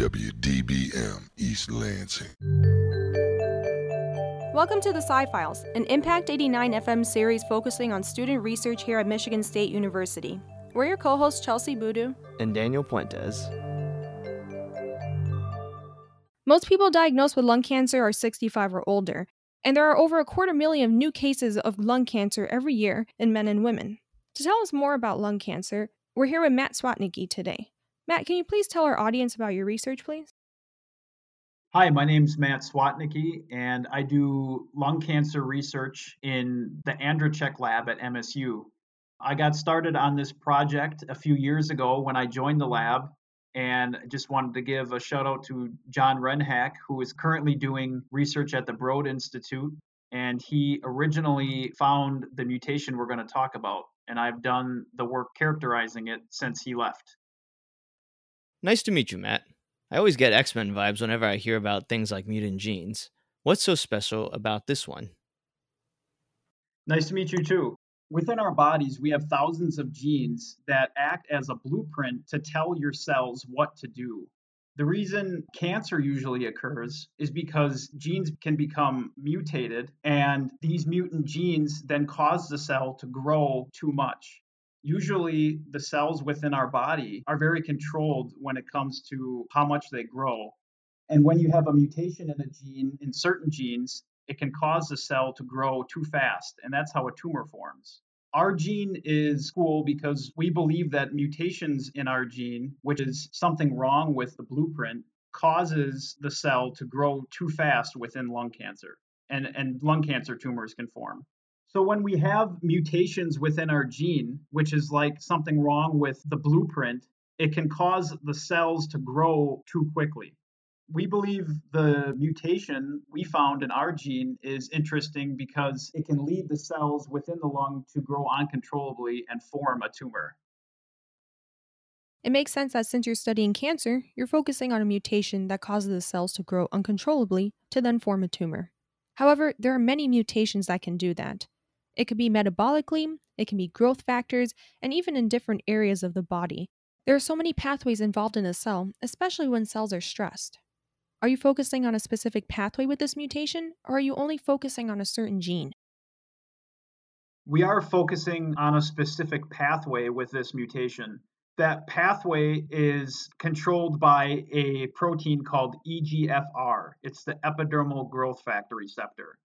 WDBM East Lansing. Welcome to the Sci Files, an Impact 89 FM series focusing on student research here at Michigan State University. We're your co hosts, Chelsie Boodoo and Daniel Puentes. Most people diagnosed with lung cancer are 65 or older, and there are over a quarter million new cases of lung cancer every year in men and women. To tell us more about lung cancer, we're here with Matt Swiatnicki today. Matt, can you please tell our audience about your research, please? Hi, my name's Matt Swiatnicki, and I do lung cancer research in the Andrechek lab at MSU. I got started on this project a few years ago when I joined the lab, and just wanted to give a shout out to John Rennhack, who is currently doing research at the Broad Institute. And he originally found the mutation we're going to talk about, and I've done the work characterizing it since he left. Nice to meet you, Matt. I always get X Men vibes whenever I hear about things like mutant genes. What's so special about this one? Nice to meet you too. Within our bodies, we have thousands of genes that act as a blueprint to tell your cells what to do. The reason cancer usually occurs is because genes can become mutated, and these mutant genes then cause the cell to grow too much usually the cells within our body are very controlled when it comes to how much they grow. And when you have a mutation in a gene, in certain genes, it can cause the cell to grow too fast, and that's how a tumor forms. Our gene is cool because we believe that mutations in our gene, which is something wrong with the blueprint, causes the cell to grow too fast within lung cancer. And, and lung cancer tumors can form. So when we have mutations within our gene, which is like something wrong with the blueprint, it can cause the cells to grow too quickly. We believe the mutation we found in our gene is interesting because it can lead the cells within the lung to grow uncontrollably and form a tumor. It makes sense that since you're studying cancer, you're focusing on a mutation that causes the cells to grow uncontrollably to then form a tumor. However, there are many mutations that can do that. It could be metabolically, it can be growth factors, and even in different areas of the body. There are so many pathways involved in a cell, especially when cells are stressed. Are you focusing on a specific pathway with this mutation, or are you only focusing on a certain gene? We are focusing on a specific pathway with this mutation. That pathway is controlled by a protein called EGFR. It's the epidermal growth factor receptor.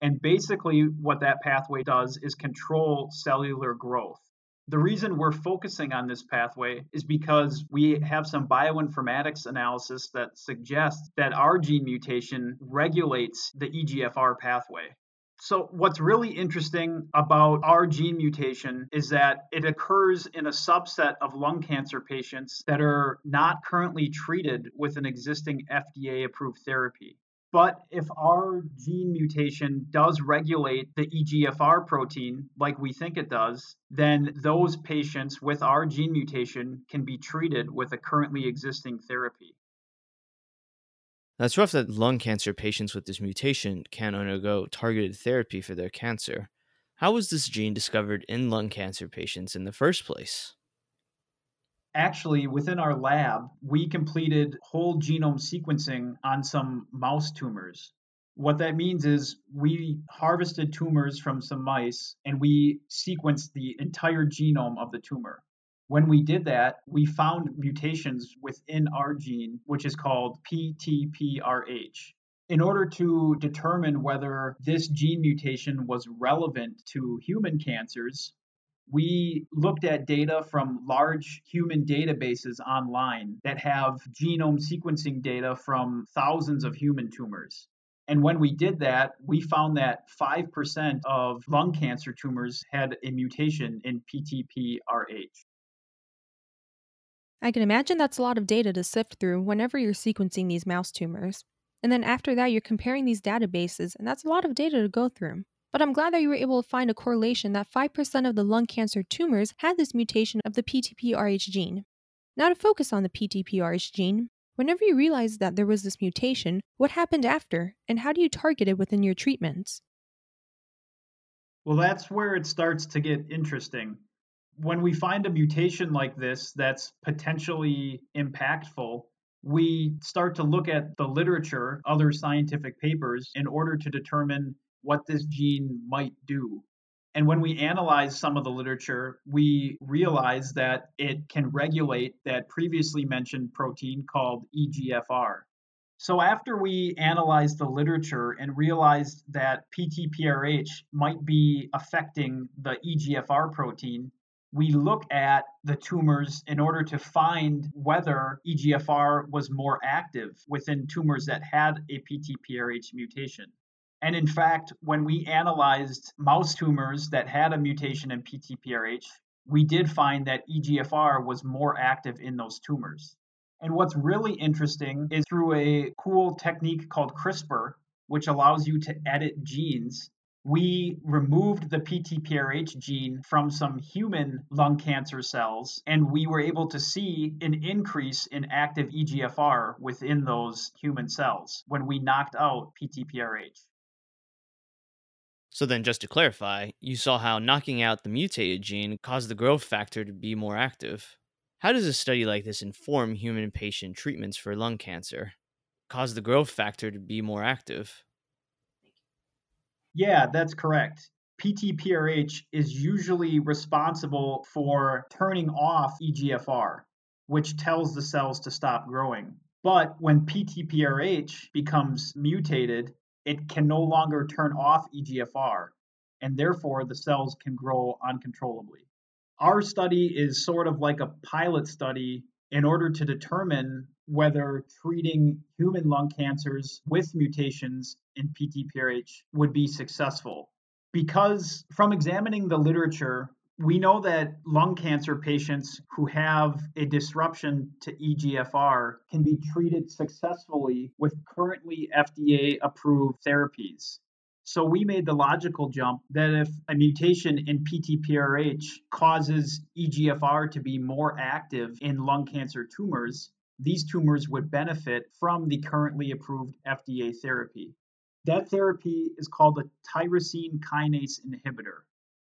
And basically, what that pathway does is control cellular growth. The reason we're focusing on this pathway is because we have some bioinformatics analysis that suggests that our gene mutation regulates the EGFR pathway. So, what's really interesting about our gene mutation is that it occurs in a subset of lung cancer patients that are not currently treated with an existing FDA approved therapy. But if our gene mutation does regulate the EGFR protein like we think it does, then those patients with our gene mutation can be treated with a currently existing therapy. That's rough that lung cancer patients with this mutation can undergo targeted therapy for their cancer. How was this gene discovered in lung cancer patients in the first place? Actually within our lab, we completed whole genome sequencing on some mouse tumors. What that means is we harvested tumors from some mice and we sequenced the entire genome of the tumor. When we did that, we found mutations within our gene, which is called PTPRH. In order to determine whether this gene mutation was relevant to human cancers, we looked at data from large human databases online that have genome sequencing data from thousands of human tumors. And when we did that, we found that 5% of lung cancer tumors had a mutation in PTPRH. I can imagine that's a lot of data to sift through whenever you're sequencing these mouse tumors. And then after that, you're comparing these databases, and that's a lot of data to go through. But I'm glad that you were able to find a correlation that 5% of the lung cancer tumors had this mutation of the PTPRH gene. Now, to focus on the PTPRH gene, whenever you realized that there was this mutation, what happened after, and how do you target it within your treatments? Well, that's where it starts to get interesting. When we find a mutation like this that's potentially impactful, we start to look at the literature, other scientific papers, in order to determine what this gene might do. And when we analyze some of the literature, we realize that it can regulate that previously mentioned protein called EGFR. So, after we analyzed the literature and realized that PTPRH might be affecting the EGFR protein, we look at the tumors in order to find whether EGFR was more active within tumors that had a PTPRH mutation. And in fact, when we analyzed mouse tumors that had a mutation in PTPRH, we did find that EGFR was more active in those tumors. And what's really interesting is through a cool technique called CRISPR, which allows you to edit genes, we removed the PTPRH gene from some human lung cancer cells, and we were able to see an increase in active EGFR within those human cells when we knocked out PTPRH. So then, just to clarify, you saw how knocking out the mutated gene caused the growth factor to be more active. How does a study like this inform human patient treatments for lung cancer? Cause the growth factor to be more active? Yeah, that's correct. PTPRH is usually responsible for turning off EGFR, which tells the cells to stop growing. But when PTPRH becomes mutated, it can no longer turn off EGFR, and therefore the cells can grow uncontrollably. Our study is sort of like a pilot study in order to determine whether treating human lung cancers with mutations in PTPRH would be successful. Because from examining the literature, we know that lung cancer patients who have a disruption to EGFR can be treated successfully with currently FDA approved therapies. So we made the logical jump that if a mutation in PTPRH causes EGFR to be more active in lung cancer tumors, these tumors would benefit from the currently approved FDA therapy. That therapy is called a tyrosine kinase inhibitor.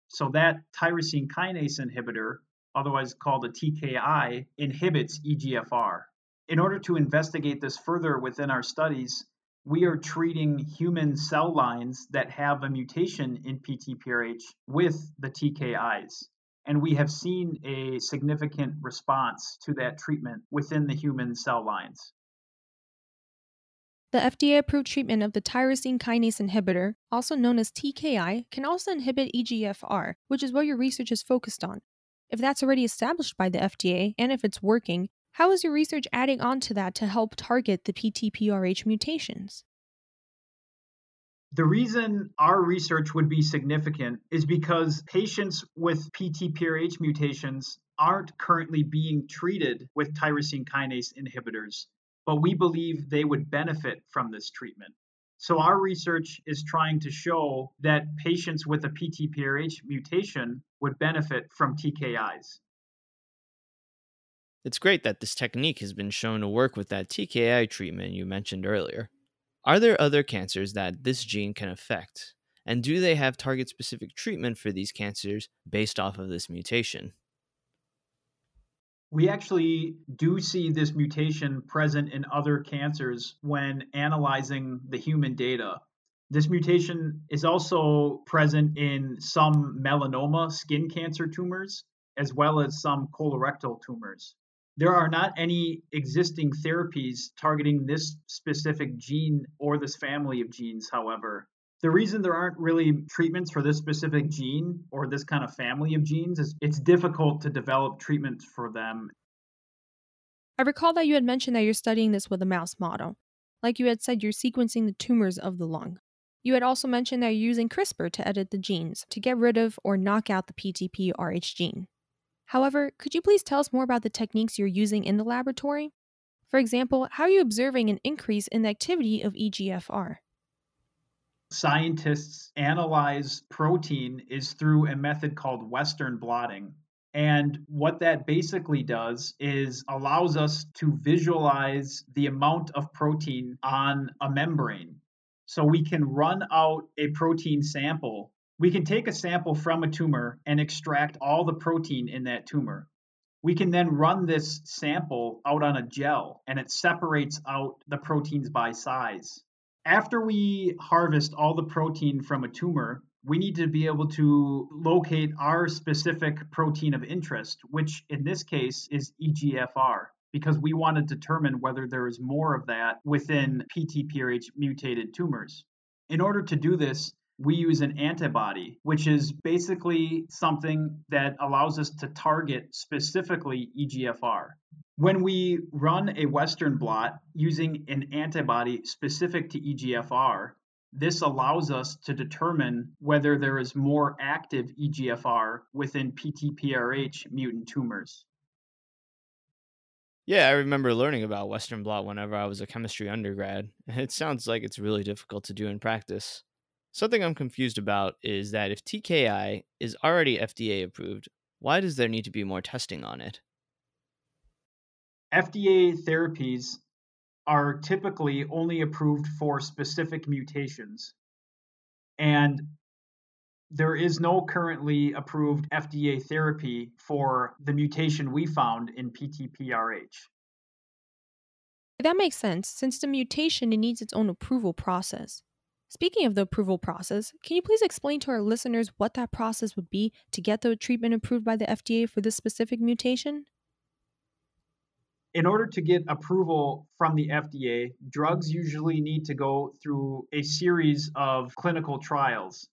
So that tyrosine kinase inhibitor, otherwise called a TKI, inhibits EGFR. In order to investigate this further within our studies, we are treating human cell lines that have a mutation in PTPRH with the TKIs. And we have seen a significant response to that treatment within the human cell lines. The FDA approved treatment of the tyrosine kinase inhibitor, also known as TKI, can also inhibit EGFR, which is what your research is focused on. If that's already established by the FDA and if it's working, how is your research adding on to that to help target the PTPRH mutations? The reason our research would be significant is because patients with PTPRH mutations aren't currently being treated with tyrosine kinase inhibitors but we believe they would benefit from this treatment. So, our research is trying to show that patients with a PTPRH mutation would benefit from TKIs. It's great that this technique has been shown to work with that TKI treatment you mentioned earlier. Are there other cancers that this gene can affect? And do they have target specific treatment for these cancers based off of this mutation? We actually do see this mutation present in other cancers when analyzing the human data. This mutation is also present in some melanoma skin cancer tumors, as well as some colorectal tumors. There are not any existing therapies targeting this specific gene or this family of genes, however. The reason there aren't really treatments for this specific gene or this kind of family of genes is it's difficult to develop treatments for them. I recall that you had mentioned that you're studying this with a mouse model. Like you had said, you're sequencing the tumors of the lung. You had also mentioned that you're using CRISPR to edit the genes to get rid of or knock out the PTP-RH gene. However, could you please tell us more about the techniques you're using in the laboratory? For example, how are you observing an increase in the activity of EGFR? Scientists analyze protein is through a method called Western blotting. And what that basically does is allows us to visualize the amount of protein on a membrane. So we can run out a protein sample. We can take a sample from a tumor and extract all the protein in that tumor. We can then run this sample out on a gel and it separates out the proteins by size. After we harvest all the protein from a tumor, we need to be able to locate our specific protein of interest, which in this case is EGFR, because we want to determine whether there is more of that within PTPRH mutated tumors. In order to do this, we use an antibody, which is basically something that allows us to target specifically EGFR. When we run a Western blot using an antibody specific to EGFR, this allows us to determine whether there is more active EGFR within PTPRH mutant tumors. Yeah, I remember learning about Western blot whenever I was a chemistry undergrad. It sounds like it's really difficult to do in practice. Something I'm confused about is that if TKI is already FDA approved, why does there need to be more testing on it? FDA therapies are typically only approved for specific mutations. And there is no currently approved FDA therapy for the mutation we found in PTPRH. That makes sense, since the mutation needs its own approval process. Speaking of the approval process, can you please explain to our listeners what that process would be to get the treatment approved by the FDA for this specific mutation? In order to get approval from the FDA, drugs usually need to go through a series of clinical trials.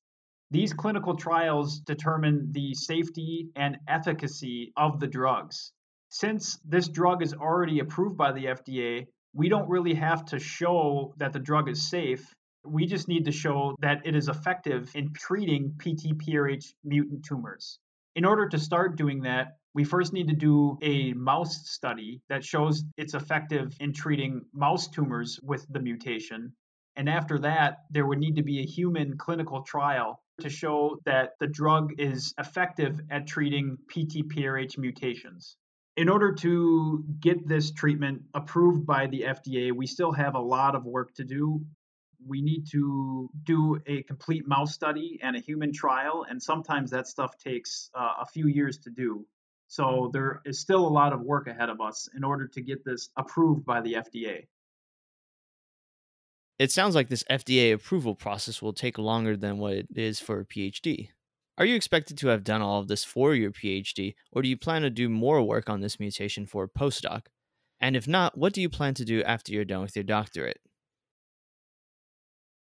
These clinical trials determine the safety and efficacy of the drugs. Since this drug is already approved by the FDA, we don't really have to show that the drug is safe we just need to show that it is effective in treating PTPRH mutant tumors. In order to start doing that, we first need to do a mouse study that shows it's effective in treating mouse tumors with the mutation. And after that, there would need to be a human clinical trial to show that the drug is effective at treating PTPRH mutations. In order to get this treatment approved by the FDA, we still have a lot of work to do we need to do a complete mouse study and a human trial, and sometimes that stuff takes uh, a few years to do. So there is still a lot of work ahead of us in order to get this approved by the FDA. It sounds like this FDA approval process will take longer than what it is for a PhD. Are you expected to have done all of this for your PhD, or do you plan to do more work on this mutation for a postdoc? And if not, what do you plan to do after you're done with your doctorate?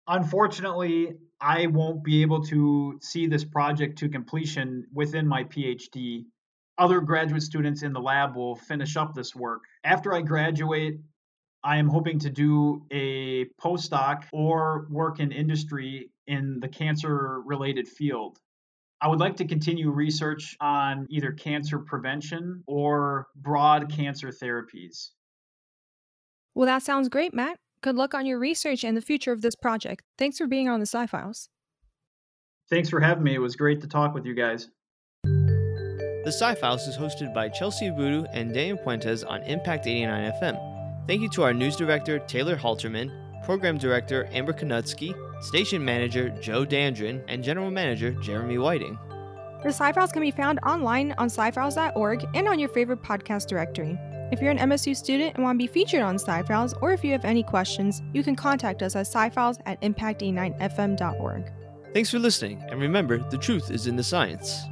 Unfortunately, I won't be able to see this project to completion within my PhD. Other graduate students in the lab will finish up this work. After I graduate, I am hoping to do a postdoc or work in industry in the cancer related field. I would like to continue research on either cancer prevention or broad cancer therapies. Well, that sounds great, Matt. Good luck on your research and the future of this project. Thanks for being on the Sci Files. Thanks for having me. It was great to talk with you guys. The Sci Files is hosted by Chelsie Abudu and Daniel Puentes on Impact 89 FM. Thank you to our news director, Taylor Halterman, program director, Amber Konutsky, station manager, Joe Dandrin, and general manager, Jeremy Whiting. The Sci Files can be found online on scifiles.org and on your favorite podcast directory. If you're an MSU student and want to be featured on SciFiles, or if you have any questions, you can contact us at scifiles at impact89fm.org. Thanks for listening, and remember, the truth is in the science.